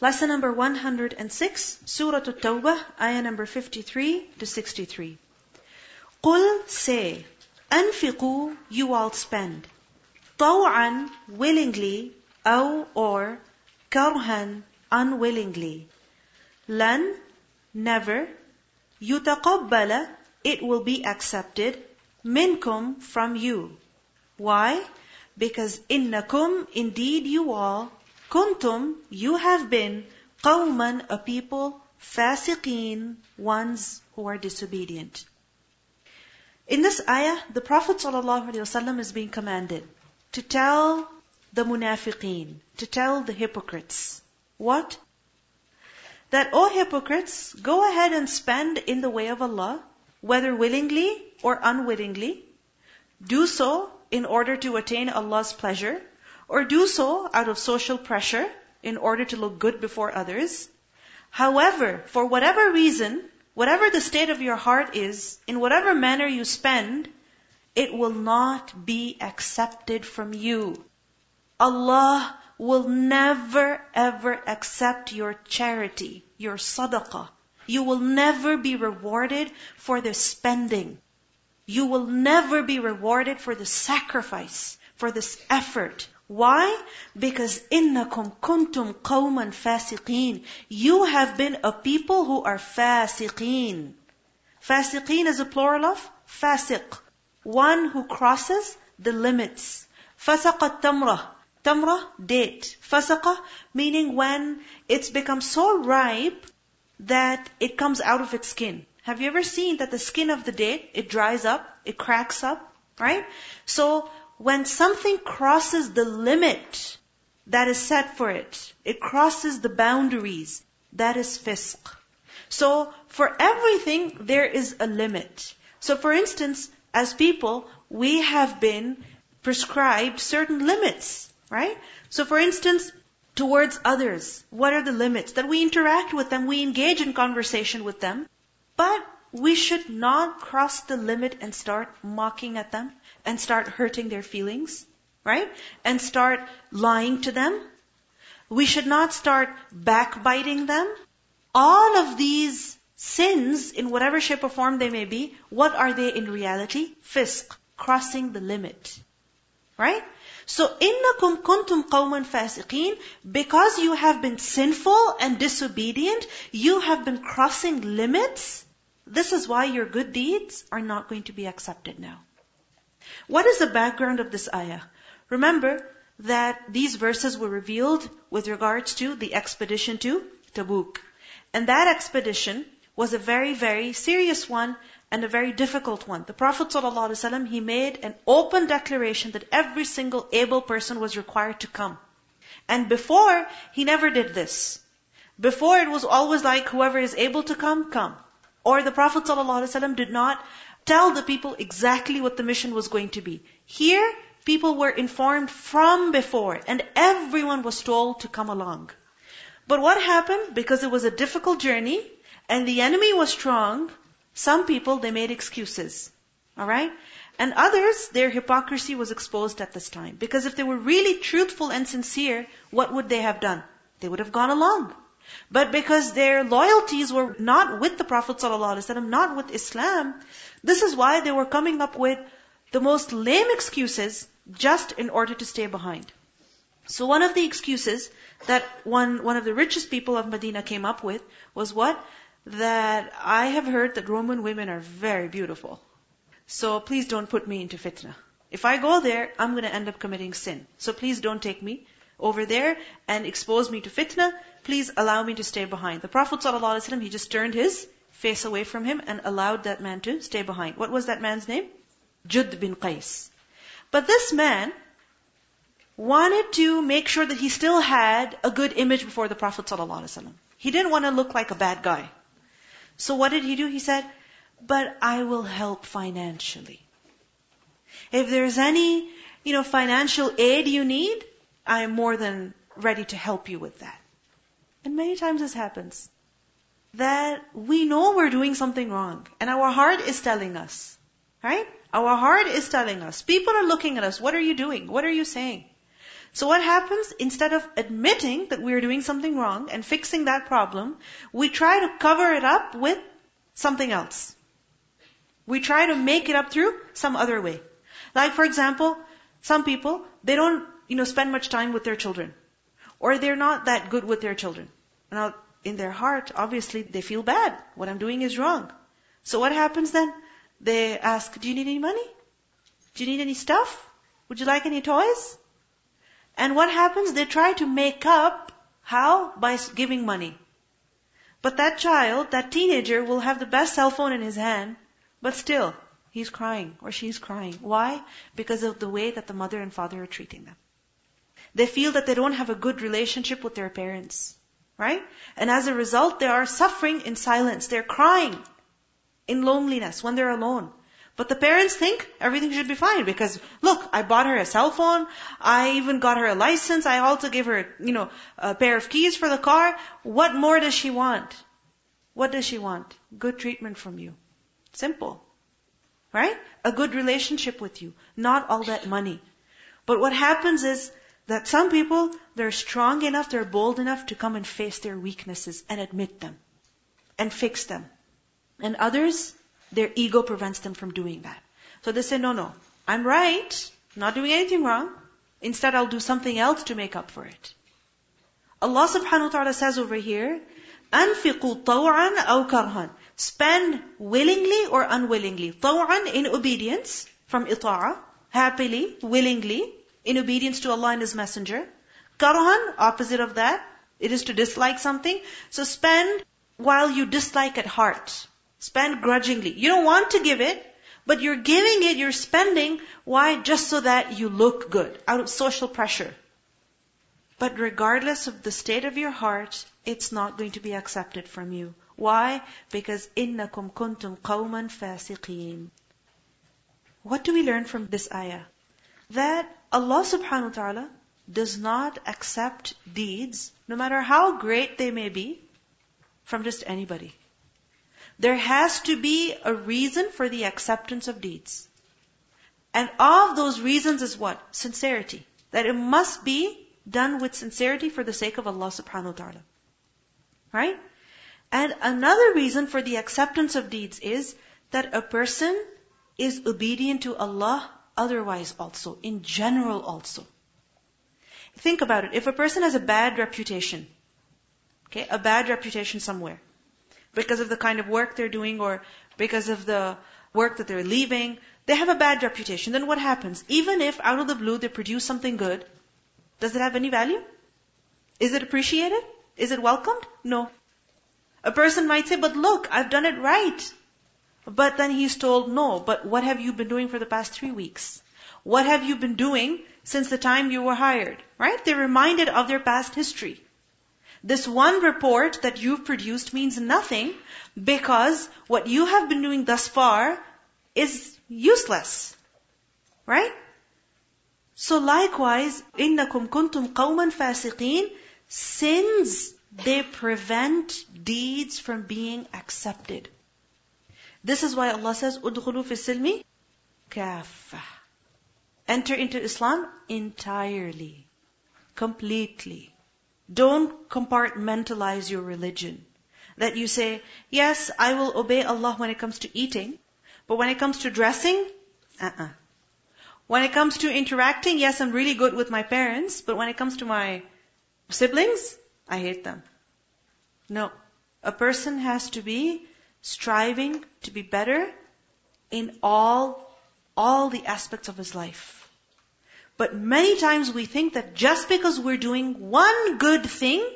Lesson number 106, Surah At-Tawbah, ayah number 53 to 63. قُل say, أنفقوا, you all spend. طوعا, willingly, أو or, كرها, unwillingly. لن, never. يتقبل, it will be accepted. منكم, from you. Why? Because innakum, indeed you all, kuntum, you have been, qawman, a people, fasiqeen, ones who are disobedient. In this ayah, the Prophet ﷺ is being commanded to tell the munafiqeen, to tell the hypocrites. What? That, O hypocrites, go ahead and spend in the way of Allah, whether willingly or unwillingly. Do so in order to attain Allah's pleasure, or do so out of social pressure in order to look good before others. However, for whatever reason, whatever the state of your heart is, in whatever manner you spend, it will not be accepted from you. Allah will never ever accept your charity, your sadaqah. You will never be rewarded for the spending. You will never be rewarded for the sacrifice, for this effort. Why? Because innakum kuntum qawman fasiqeen. You have been a people who are fasiqeen. Fasiqeen is a plural of fasiq. One who crosses the limits. Fasaqa tamra. Tamra, date. Fasaqa, meaning when it's become so ripe that it comes out of its skin. Have you ever seen that the skin of the date, it dries up, it cracks up, right? So when something crosses the limit that is set for it, it crosses the boundaries, that is fisq. So for everything, there is a limit. So for instance, as people, we have been prescribed certain limits, right? So for instance, towards others, what are the limits? That we interact with them, we engage in conversation with them, but we should not cross the limit and start mocking at them and start hurting their feelings, right? And start lying to them. We should not start backbiting them. All of these sins, in whatever shape or form they may be, what are they in reality? Fisq, crossing the limit. Right? So, innakum kuntum qawman fasiqeen, because you have been sinful and disobedient, you have been crossing limits, this is why your good deeds are not going to be accepted now. What is the background of this ayah? Remember that these verses were revealed with regards to the expedition to Tabuk. And that expedition was a very, very serious one and a very difficult one. The Prophet ﷺ, he made an open declaration that every single able person was required to come. And before, he never did this. Before it was always like whoever is able to come, come. Or the Prophet ﷺ did not tell the people exactly what the mission was going to be. Here, people were informed from before, and everyone was told to come along. But what happened? Because it was a difficult journey, and the enemy was strong, some people, they made excuses. Alright? And others, their hypocrisy was exposed at this time. Because if they were really truthful and sincere, what would they have done? They would have gone along. But because their loyalties were not with the Prophet ﷺ, not with Islam, this is why they were coming up with the most lame excuses just in order to stay behind. So one of the excuses that one, one of the richest people of Medina came up with was what? That I have heard that Roman women are very beautiful. So please don't put me into fitna. If I go there, I'm going to end up committing sin. So please don't take me over there and expose me to fitna please allow me to stay behind. The Prophet ﷺ, he just turned his face away from him and allowed that man to stay behind. What was that man's name? Judd bin Qais. But this man wanted to make sure that he still had a good image before the Prophet ﷺ. He didn't want to look like a bad guy. So what did he do? He said, but I will help financially. If there's any, you know, financial aid you need, I am more than ready to help you with that. And many times this happens. That we know we're doing something wrong. And our heart is telling us. Right? Our heart is telling us. People are looking at us. What are you doing? What are you saying? So what happens? Instead of admitting that we are doing something wrong and fixing that problem, we try to cover it up with something else. We try to make it up through some other way. Like for example, some people, they don't, you know, spend much time with their children. Or they're not that good with their children. Now, in their heart, obviously, they feel bad. What I'm doing is wrong. So what happens then? They ask, do you need any money? Do you need any stuff? Would you like any toys? And what happens? They try to make up how? By giving money. But that child, that teenager will have the best cell phone in his hand, but still, he's crying or she's crying. Why? Because of the way that the mother and father are treating them. They feel that they don't have a good relationship with their parents. Right? And as a result, they are suffering in silence. They're crying in loneliness when they're alone. But the parents think everything should be fine because look, I bought her a cell phone. I even got her a license. I also gave her, you know, a pair of keys for the car. What more does she want? What does she want? Good treatment from you. Simple. Right? A good relationship with you. Not all that money. But what happens is that some people, they're strong enough, they're bold enough to come and face their weaknesses and admit them. And fix them. And others, their ego prevents them from doing that. So they say, no, no, I'm right, not doing anything wrong. Instead, I'll do something else to make up for it. Allah subhanahu wa ta'ala says over here, أنفقوا طوعا أو كرها. Spend willingly or unwillingly. طوعا in obedience, from ita'a, happily, willingly, in obedience to Allah and His Messenger. Karhan, opposite of that, it is to dislike something. So spend while you dislike at heart. Spend grudgingly. You don't want to give it, but you're giving it, you're spending. Why? Just so that you look good, out of social pressure. But regardless of the state of your heart, it's not going to be accepted from you. Why? Because innakum kuntum qawman fasiqeen. What do we learn from this ayah? That Allah subhanahu wa ta'ala does not accept deeds, no matter how great they may be, from just anybody. There has to be a reason for the acceptance of deeds. And of those reasons is what? Sincerity. That it must be done with sincerity for the sake of Allah subhanahu wa ta'ala. Right? And another reason for the acceptance of deeds is that a person is obedient to Allah otherwise also, in general also. Think about it. If a person has a bad reputation, okay, a bad reputation somewhere, because of the kind of work they're doing or because of the work that they're leaving. They have a bad reputation. Then what happens? Even if out of the blue they produce something good, does it have any value? Is it appreciated? Is it welcomed? No. A person might say, but look, I've done it right. But then he's told, no, but what have you been doing for the past three weeks? What have you been doing since the time you were hired? Right? They're reminded of their past history. This one report that you've produced means nothing because what you have been doing thus far is useless. Right? So likewise, إِنَّكُمْ كُنْتُمْ قَوْمًا فَاسِقِينَ Sins, they prevent deeds from being accepted. This is why Allah says, "Udkhulu fi silmi kaffa." Enter into Islam entirely, completely. Don't compartmentalize your religion. That you say, yes, I will obey Allah when it comes to eating, but when it comes to dressing, uh-uh. When it comes to interacting, yes, I'm really good with my parents, but when it comes to my siblings, I hate them. No. A person has to be striving to be better in all, all the aspects of his life. But many times we think that just because we're doing one good thing,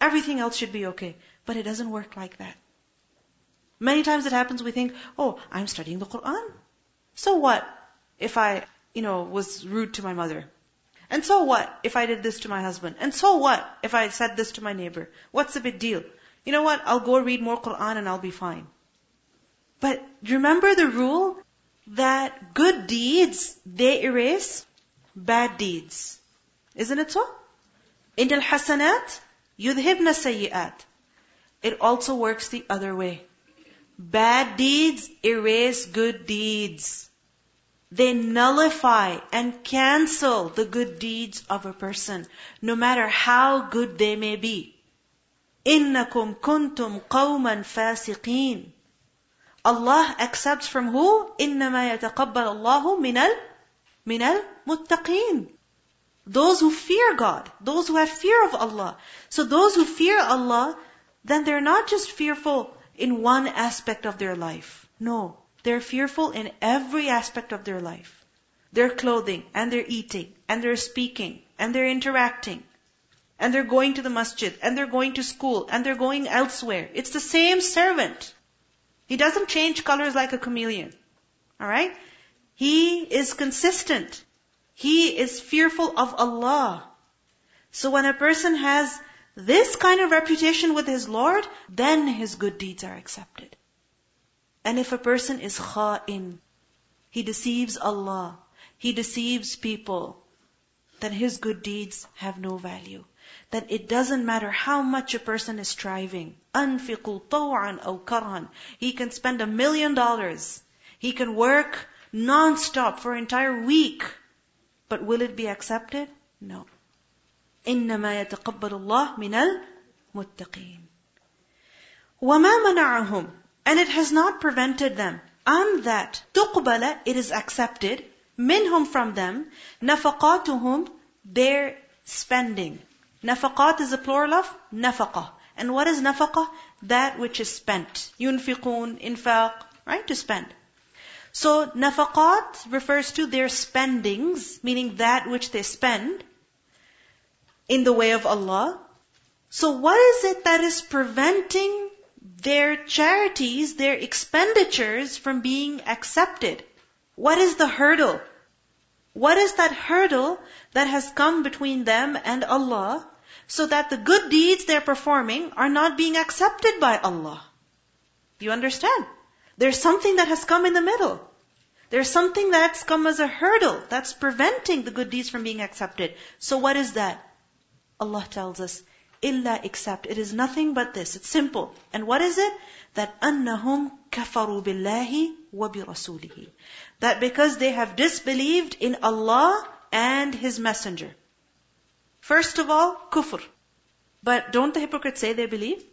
everything else should be okay. But it doesn't work like that. Many times it happens we think, oh, I'm studying the Quran. So what if I, you know, was rude to my mother? And so what if I did this to my husband? And so what if I said this to my neighbor? What's the big deal? You know what? I'll go read more Quran and I'll be fine. But remember the rule that good deeds, they erase bad deeds. Isn't it so? In al-hasanat, yudhibna sayyi'at. It also works the other way. Bad deeds erase good deeds. They nullify and cancel the good deeds of a person, no matter how good they may be. إِنَّكُمْ كُنْتُمْ قَوْمًا فَاسِقِينَ Allah accepts from who? إِنَّمَا يَتَقَبَّلَ اللَّهُ مِنَ ال مِنَ الْمُتَّقِينَ Those who fear God, those who have fear of Allah. So those who fear Allah, then they're not just fearful in one aspect of their life. No, they're fearful in every aspect of their life. Their clothing, and their eating, and their speaking, and their interacting. and they're going to the masjid, and they're going to school, and they're going elsewhere. It's the same servant. He doesn't change colors like a chameleon. Alright? He is consistent. He is fearful of Allah. So when a person has this kind of reputation with his Lord, then his good deeds are accepted. And if a person is kha'in, he deceives Allah, he deceives people, then his good deeds have no value Then it doesn't matter how much a person is striving. أَنْفِقُوا طَوْعًا أَوْ كَرْهًا He can spend a million dollars. He can work non-stop for an entire week. But will it be accepted? No. إنما يتقبل الله من المتقين وما منعهم and it has not prevented them and that تقبل it is accepted منهم from them نفقاتهم their spending Nafaqat is the plural of nafaqah. And what is nafaqah? That which is spent. Yunfiqun, infaq, right? To spend. So nafaqat refers to their spendings, meaning that which they spend in the way of Allah. So what is it that is preventing their charities, their expenditures from being accepted? What is the hurdle? What is that hurdle that has come between them and Allah so that the good deeds they're performing are not being accepted by Allah? Do you understand? There's something that has come in the middle. There's something that's come as a hurdle that's preventing the good deeds from being accepted. So what is that? Allah tells us, illa except. It is nothing but this. It's simple. And what is it? That annahum kafaru billahi wa bi rasulihi. That because they have disbelieved in Allah and His Messenger. First of all, kufr. But don't the hypocrites say they believe?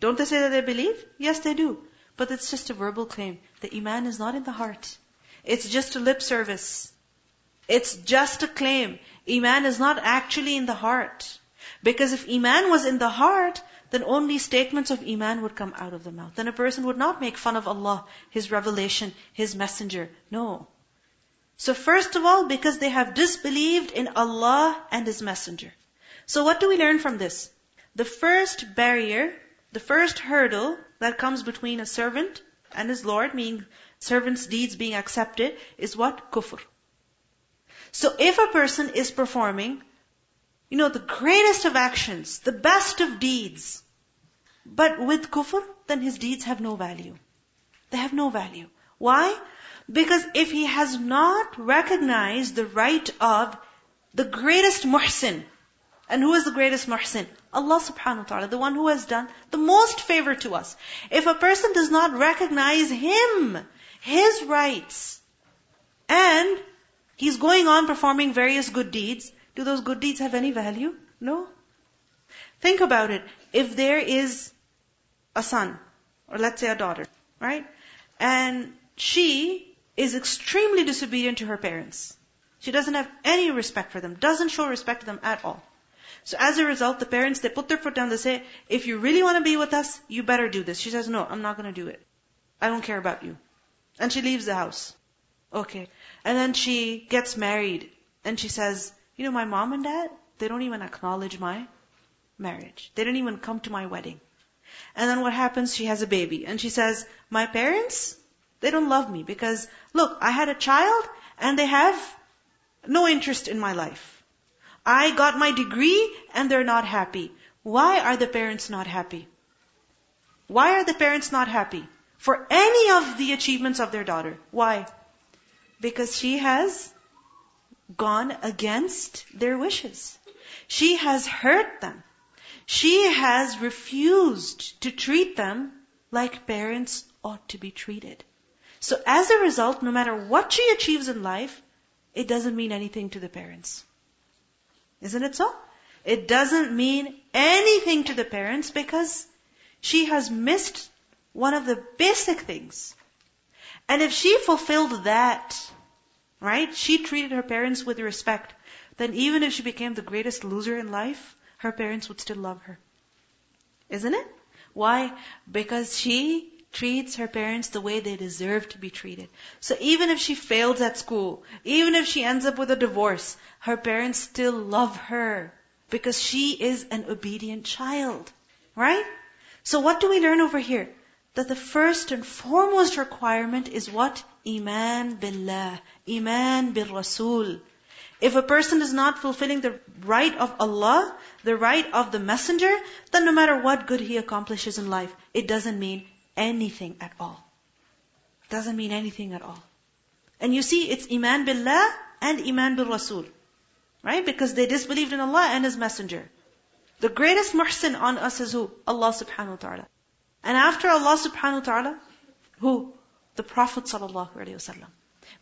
Don't they say that they believe? Yes, they do. But it's just a verbal claim. The iman is not in the heart. It's just a lip service. It's just a claim. Iman is not actually in the heart. Because if Iman was in the heart, then only statements of Iman would come out of the mouth. Then a person would not make fun of Allah, His revelation, His messenger. No. So first of all, because they have disbelieved in Allah and His messenger. So what do we learn from this? The first barrier, the first hurdle that comes between a servant and his Lord, meaning servant's deeds being accepted, is what? Kufr. So if a person is performing, you know, the greatest of actions, the best of deeds, but with kufr, then his deeds have no value. They have no value. Why? Because if he has not recognized the right of the greatest muhsin, and who is the greatest muhsin? Allah subhanahu wa ta'ala, the one who has done the most favor to us. If a person does not recognize him, his rights, and He's going on performing various good deeds. Do those good deeds have any value? No. Think about it. If there is a son, or let's say a daughter, right? And she is extremely disobedient to her parents. She doesn't have any respect for them, doesn't show respect to them at all. So as a result, the parents, they put their foot down, they say, if you really want to be with us, you better do this. She says, no, I'm not going to do it. I don't care about you. And she leaves the house. Okay. And then she gets married and she says, you know, my mom and dad, they don't even acknowledge my marriage. They don't even come to my wedding. And then what happens? She has a baby and she says, my parents, they don't love me because look, I had a child and they have no interest in my life. I got my degree and they're not happy. Why are the parents not happy? Why are the parents not happy? For any of the achievements of their daughter. Why? Because she has gone against their wishes. She has hurt them. She has refused to treat them like parents ought to be treated. So as a result, no matter what she achieves in life, it doesn't mean anything to the parents. Isn't it so? It doesn't mean anything to the parents because she has missed one of the basic things. And if she fulfilled that, right, she treated her parents with respect, then even if she became the greatest loser in life, her parents would still love her. Isn't it? Why? Because she treats her parents the way they deserve to be treated. So even if she fails at school, even if she ends up with a divorce, her parents still love her because she is an obedient child. Right? So what do we learn over here? That the first and foremost requirement is what? Iman billah. Iman bil Rasul. If a person is not fulfilling the right of Allah, the right of the messenger, then no matter what good he accomplishes in life, it doesn't mean anything at all. Doesn't mean anything at all. And you see, it's Iman Billah and Iman Bil Rasul. Right? Because they disbelieved in Allah and His Messenger. The greatest muhsin on us is who? Allah subhanahu wa ta'ala. And after Allah subhanahu wa ta'ala, who? The Prophet sallallahu alaihi wasallam.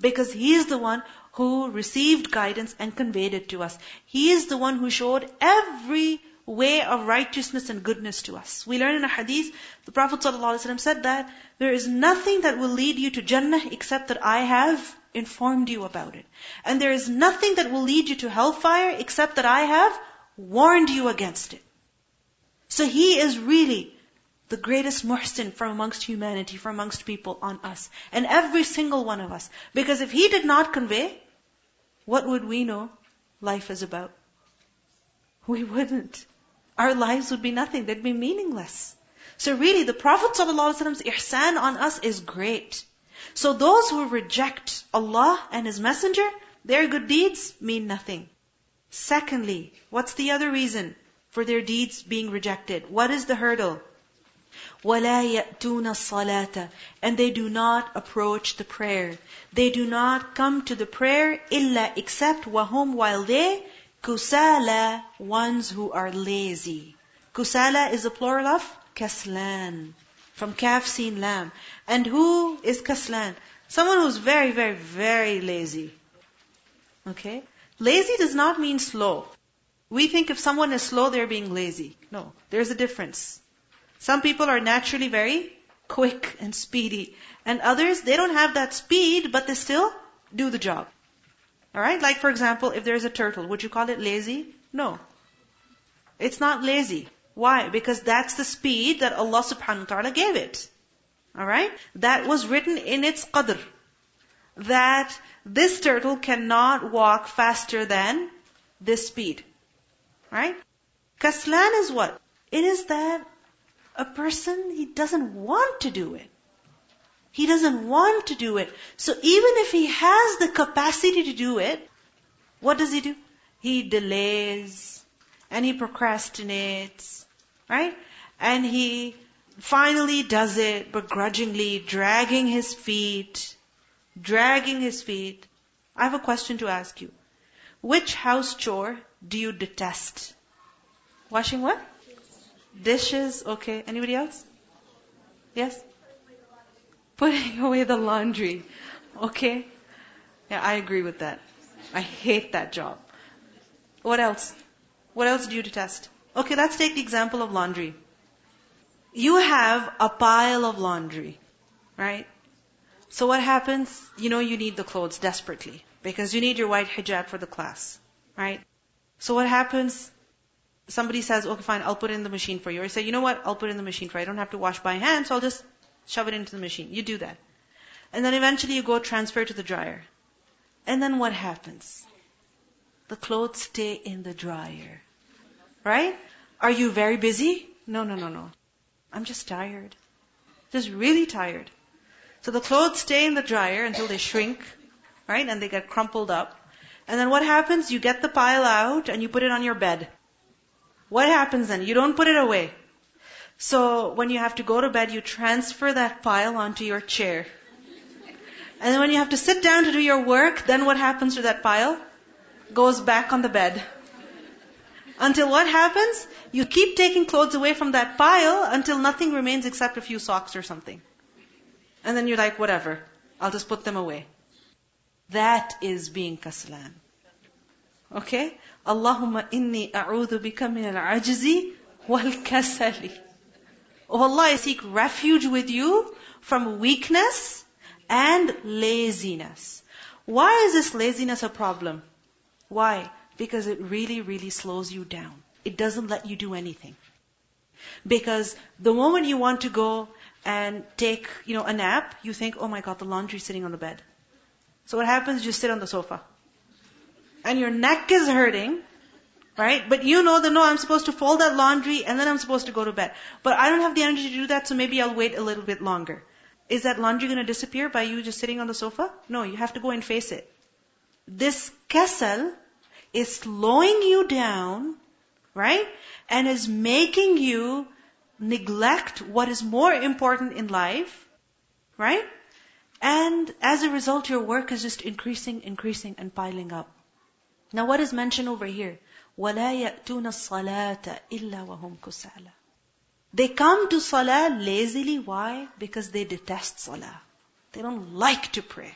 Because he is the one who received guidance and conveyed it to us. He is the one who showed every way of righteousness and goodness to us. We learn in a hadith, the Prophet ﷺ said that there is nothing that will lead you to Jannah except that I have informed you about it. And there is nothing that will lead you to hellfire except that I have warned you against it. So he is really the greatest muhsin from amongst humanity, from amongst people on us. And every single one of us. Because if he did not convey, what would we know life is about? We wouldn't Our lives would be nothing. They'd be meaningless. So really, the Prophet ﷺ's ihsan on us is great. So those who reject Allah and His Messenger, their good deeds mean nothing. Secondly, what's the other reason for their deeds being rejected? What is the hurdle? وَلَا يَأْتُونَ الصَّلَاةَ And they do not approach the prayer. They do not come to the prayer illa except wahum while they kusala, ones who are lazy. Kusala is a plural of kaslan. From kaf, sin, lam. And who is kaslan? Someone who's very, very, very lazy. Okay? Lazy does not mean slow. We think if someone is slow, they're being lazy. No, there's a difference. Some people are naturally very quick and speedy. And others, they don't have that speed, but they still do the job. Alright? Like for example, if there's a turtle, would you call it lazy? No. It's not lazy. Why? Because that's the speed that Allah subhanahu wa ta'ala gave it. Alright? That was written in its qadr. That this turtle cannot walk faster than this speed. Right? Kaslan is what? It is that a person, he doesn't want to do it. He doesn't want to do it. So even if he has the capacity to do it, what does he do? He delays and he procrastinates, right? And he finally does it begrudgingly, dragging his feet, dragging his feet. I have a question to ask you. Which house chore do you detest? Washing what? Dishes, okay. Anybody else? Yes? Putting away the laundry. Okay? Yeah, I agree with that. I hate that job. What else? What else do you detest? Okay, let's take the example of laundry. You have a pile of laundry, right? So what happens? You know you need the clothes desperately because you need your white hijab for the class, right? So what happens? somebody says, okay, fine, I'll put it in the machine for you. Or you say, you know what, I'll put it in the machine for you. I don't have to wash by hand, so I'll just shove it into the machine. You do that. And then eventually you go transfer to the dryer. And then what happens? The clothes stay in the dryer. Right? Are you very busy? No, no, no, no. I'm just tired. Just really tired. So the clothes stay in the dryer until they shrink, right? And they get crumpled up. And then what happens? You get the pile out and you put it on your bed. What happens then? You don't put it away. So when you have to go to bed, you transfer that pile onto your chair. And then when you have to sit down to do your work, then what happens to that pile? Goes back on the bed. Until what happens? You keep taking clothes away from that pile until nothing remains except a few socks or something. And then you're like, whatever. I'll just put them away. That is being kaslan. Okay? Allahumma inni a'udhu bika min al-ajzi wal-kasali. Oh Allah, I seek refuge with you from weakness and laziness. Why is this laziness a problem? Why? Because it really, really slows you down. It doesn't let you do anything. Because the moment you want to go and take, you know, a nap, you think, oh my god, the laundry's sitting on the bed. So what happens? You sit on the sofa. And your neck is hurting, right? But you know that no, I'm supposed to fold that laundry and then I'm supposed to go to bed. But I don't have the energy to do that, so maybe I'll wait a little bit longer. Is that laundry going to disappear by you just sitting on the sofa? No, you have to go and face it. This kasal is slowing you down, right? And is making you neglect what is more important in life, right? And as a result, your work is just increasing, increasing, and piling up. Now what is mentioned over here? وَلَا يَأْتُونَ الصَّلَاةَ إِلَّا وَهُمْ كُسَالَى They come to salah lazily. Why? Because they detest salah. They don't like to pray.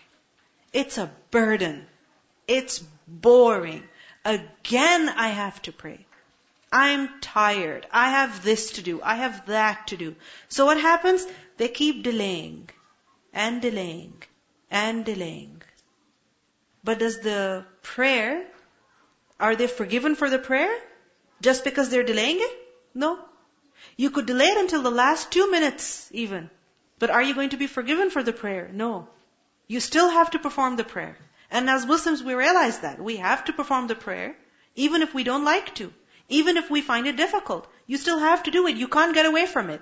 It's a burden. It's boring. Again, I have to pray. I'm tired. I have this to do. I have that to do. So what happens? They keep delaying and delaying and delaying. But does the prayer, are they forgiven for the prayer? Just because they're delaying it? No. You could delay it until the last two minutes even. But are you going to be forgiven for the prayer? No. You still have to perform the prayer. And as Muslims, we realize that. We have to perform the prayer, even if we don't like to. Even if we find it difficult. You still have to do it. You can't get away from it.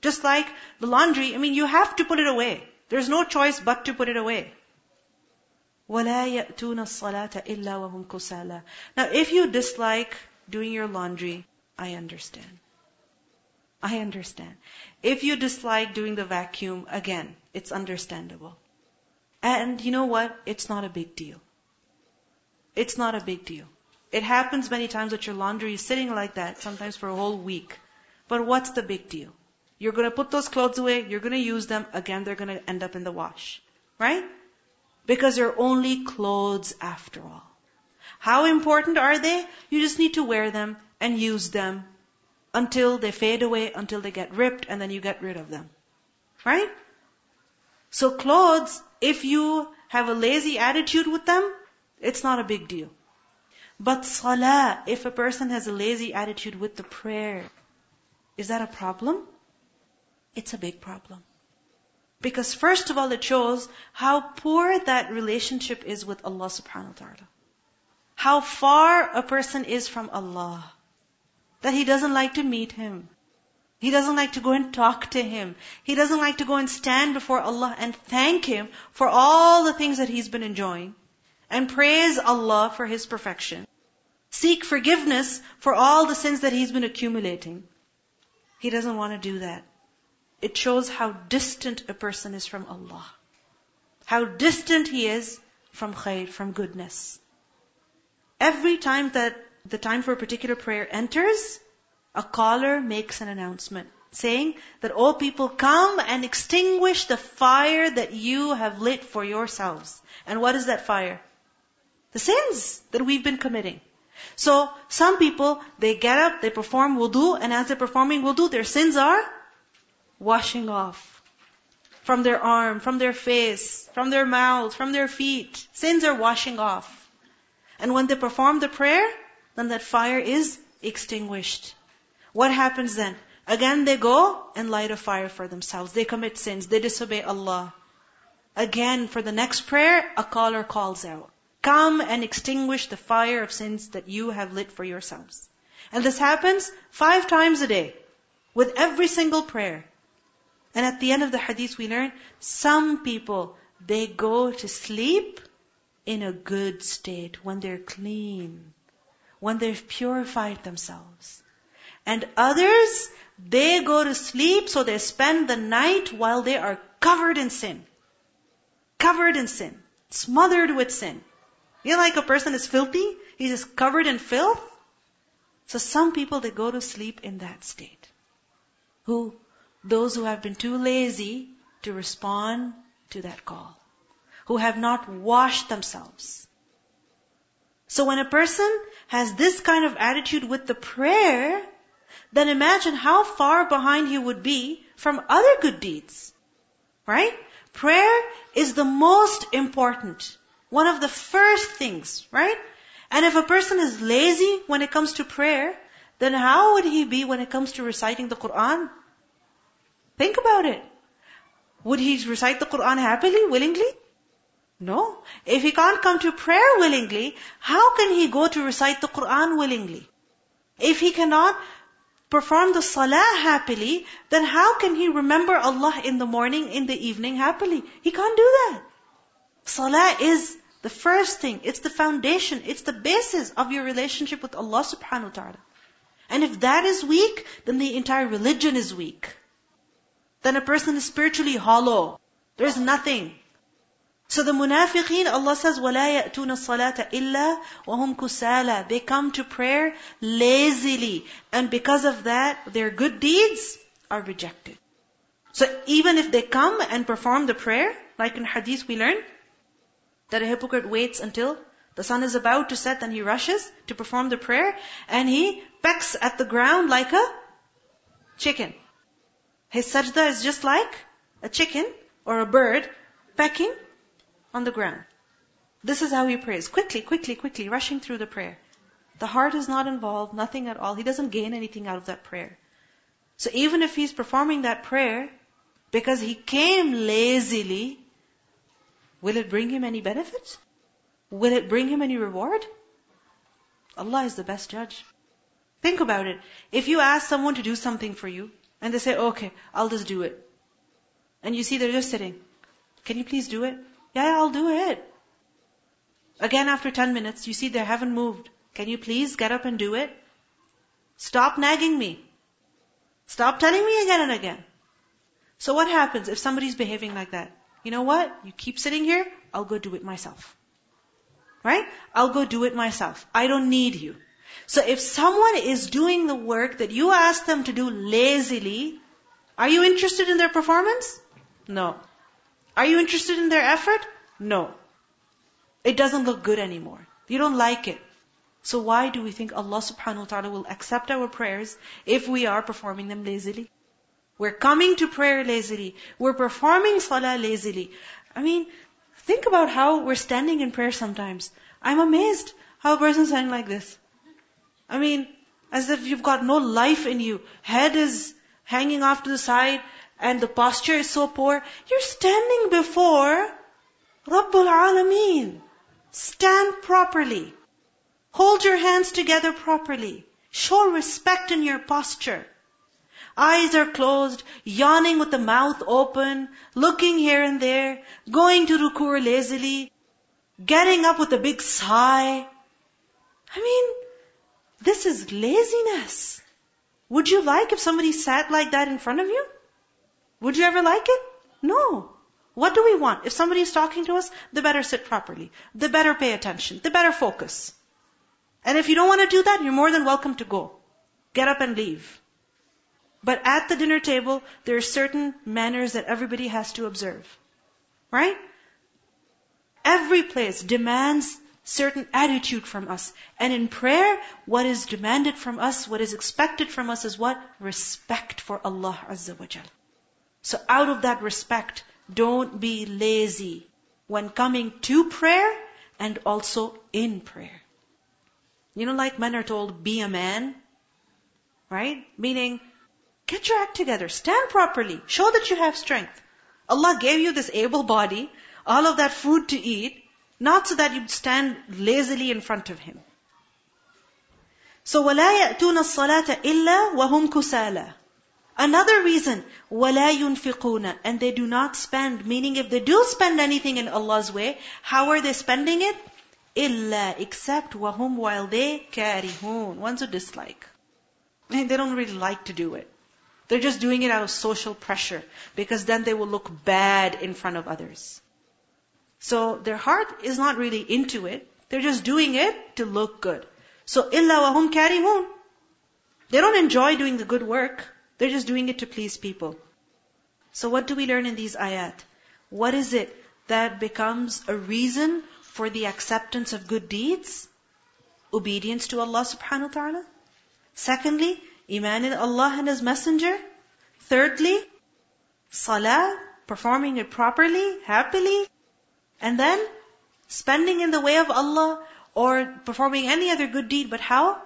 Just like the laundry, I mean, you have to put it away. There's no choice but to put it away. وَلَا يَأْتُونَ الصَّلَاةَ إِلَّا وَهُمْ كُسَالَى Now, if you dislike doing your laundry, I understand. I understand. If you dislike doing the vacuum, again, it's understandable. And you know what? It's not a big deal. It's not a big deal. It happens many times that your laundry is sitting like that, sometimes for a whole week. But what's the big deal? You're going to put those clothes away, you're going to use them, again they're going to end up in the wash. Right? Because they're only clothes after all. How important are they? You just need to wear them and use them until they fade away, until they get ripped, and then you get rid of them. Right? So clothes, if you have a lazy attitude with them, it's not a big deal. But salah, if a person has a lazy attitude with the prayer, is that a problem? It's a big problem. Because first of all, it shows how poor that relationship is with Allah subhanahu wa ta'ala. How far a person is from Allah. That he doesn't like to meet Him. He doesn't like to go and talk to Him. He doesn't like to go and stand before Allah and thank Him for all the things that He's been enjoying. And praise Allah for His perfection. Seek forgiveness for all the sins that He's been accumulating. He doesn't want to do that. It shows how distant a person is from Allah. How distant he is from khair, from goodness. Every time that the time for a particular prayer enters, a caller makes an announcement saying that all people come and extinguish the fire that you have lit for yourselves. And what is that fire? The sins that we've been committing. So some people, they get up, they perform wudu, and as they're performing wudu, their sins are washing off. From their arm, from their face, from their mouth, from their feet. Sins are washing off. And when they perform the prayer, then that fire is extinguished. What happens then? Again they go and light a fire for themselves. They commit sins. They disobey Allah. Again, for the next prayer, a caller calls out. Come and extinguish the fire of sins that you have lit for yourselves. And this happens five times a day with every single prayer. And at the end of the hadith we learn, some people, they go to sleep in a good state, when they're clean, when they've purified themselves. And others, they go to sleep, so they spend the night while they are covered in sin. Covered in sin. Smothered with sin. You know like a person is filthy? He's just covered in filth? So some people, they go to sleep in that state. Who those who have been too lazy to respond to that call. who have not washed themselves. So when a person has this kind of attitude with the prayer, then imagine how far behind he would be from other good deeds. Right? Prayer is the most important. One of the first things, right? And if a person is lazy when it comes to prayer, then how would he be when it comes to reciting the Quran? Think about it. Would he recite the Quran happily, willingly? No. If he can't come to prayer willingly, how can he go to recite the Quran willingly? If he cannot perform the salah happily, then how can he remember Allah in the morning, in the evening happily? He can't do that. Salah is the first thing. It's the foundation. It's the basis of your relationship with Allah subhanahu wa ta'ala. And if that is weak, then the entire religion is weak Then a person is spiritually hollow. There's nothing. So the munafiqeen, Allah says, وَلَا يَأْتُونَ الصَّلَاةَ إِلَّا وَهُمْ كُسَالَى They come to prayer lazily. And because of that, their good deeds are rejected. So even if they come and perform the prayer, like in hadith we learn, that a hypocrite waits until the sun is about to set and he rushes to perform the prayer and he pecks at the ground like a chicken. His sajda is just like a chicken or a bird pecking on the ground. This is how he prays. Quickly, quickly, quickly, rushing through the prayer. The heart is not involved, nothing at all. He doesn't gain anything out of that prayer. So even if he's performing that prayer, because he came lazily, will it bring him any benefit? Will it bring him any reward? Allah is the best judge. Think about it. If you ask someone to do something for you, and they say, okay, I'll just do it. And you see they're just sitting. Can you please do it? Yeah, I'll do it. Again, after 10 minutes, you see they haven't moved. Can you please get up and do it? Stop nagging me. Stop telling me again and again. So what happens if somebody's behaving like that? You know what? You keep sitting here, I'll go do it myself. Right? I'll go do it myself. I don't need you. So if someone is doing the work that you ask them to do lazily, are you interested in their performance? No. Are you interested in their effort? No. It doesn't look good anymore. You don't like it. So why do we think Allah subhanahu wa ta'ala will accept our prayers if we are performing them lazily? We're coming to prayer lazily. We're performing salah lazily. I mean, think about how we're standing in prayer sometimes. I'm amazed how a person's standing like this. I mean, as if you've got no life in you. Head is hanging off to the side and the posture is so poor, you're standing before Rabbul Alameen. Stand properly. Hold your hands together properly. Show respect in your posture. Eyes are closed, yawning with the mouth open, looking here and there, going to ruku lazily, getting up with a big sigh. I mean, this is laziness. Would you like if somebody sat like that in front of you? Would you ever like it? No. What do we want? If somebody is talking to us, they better sit properly. They better pay attention. They better focus. And if you don't want to do that, you're more than welcome to go. Get up and leave. But at the dinner table, there are certain manners that everybody has to observe. Right? Every place demands certain attitude from us. And in prayer, what is demanded from us, what is expected from us is what? Respect for Allah Azza wa Jalla. So out of that respect, don't be lazy when coming to prayer and also in prayer. You know, like men are told, be a man, right? Meaning, get your act together, stand properly, show that you have strength. Allah gave you this able body, all of that food to eat, not so that you stand lazily in front of Him. So, وَلَا يَأْتُونَ الصَّلَاةَ إِلَّا وَهُمْ كُسَالَى Another reason, وَلَا يُنْفِقُونَ And they do not spend, meaning if they do spend anything in Allah's way, how are they spending it? إِلَّا Except وَهُمْ While they كَارِهُونَ Ones who dislike. they don't really like to do it. They're just doing it out of social pressure, because then they will look bad in front of others. So their heart is not really into it. They're just doing it to look good. So illa wahum karihun. They don't enjoy doing the good work. They're just doing it to please people. So what do we learn in these ayat? What is it that becomes a reason for the acceptance of good deeds? Obedience to Allah subhanahu wa ta'ala. Secondly, iman in Allah and His Messenger. Thirdly, salah, performing it properly, happily. And then, spending in the way of Allah or performing any other good deed, but how?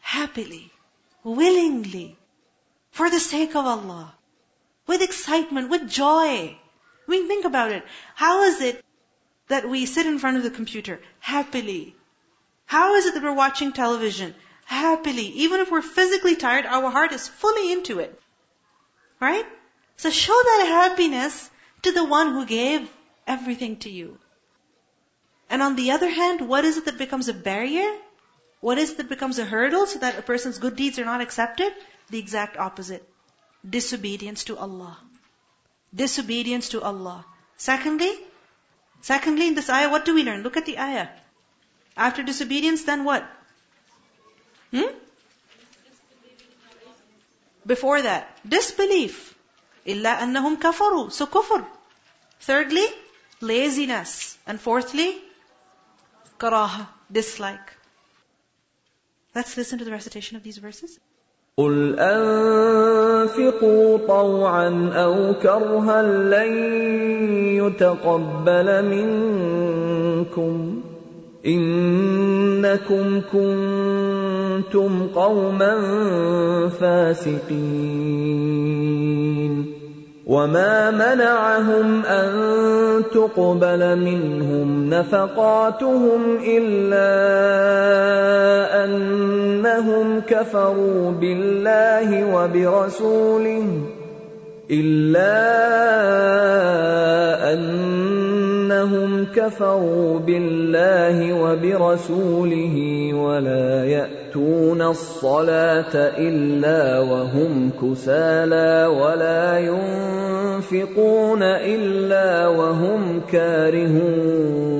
Happily, willingly, for the sake of Allah, with excitement, with joy. I mean, think about it. How is it that we sit in front of the computer happily? How is it that we're watching television happily. Even if we're physically tired, our heart is fully into it. Right? So show that happiness to the one who gave everything to you. And on the other hand, what is it that becomes a barrier? What is it that becomes a hurdle so that a person's good deeds are not accepted? The exact opposite. Disobedience to Allah. Disobedience to Allah. Secondly, secondly in this ayah, what do we learn? Look at the ayah. After disobedience, then what? Hmm? Before that, disbelief. Illa annahum kafaru. So kufr. Thirdly, laziness. And fourthly, karaha, dislike. Let's listen to the recitation of these verses. قل أنفقوا طوعا أو كرها لن يتقبل منكم إنكم كنتم قوما فاسقين وما منعهم أن تقبل منهم نفقاتهم إلا أنهم كفروا بالله وبرسوله إلا أنهم كفروا بالله وبرسوله ولا يأتون الصلاة إلا وهم كسالى ولا ينفقون إلا وهم كارهون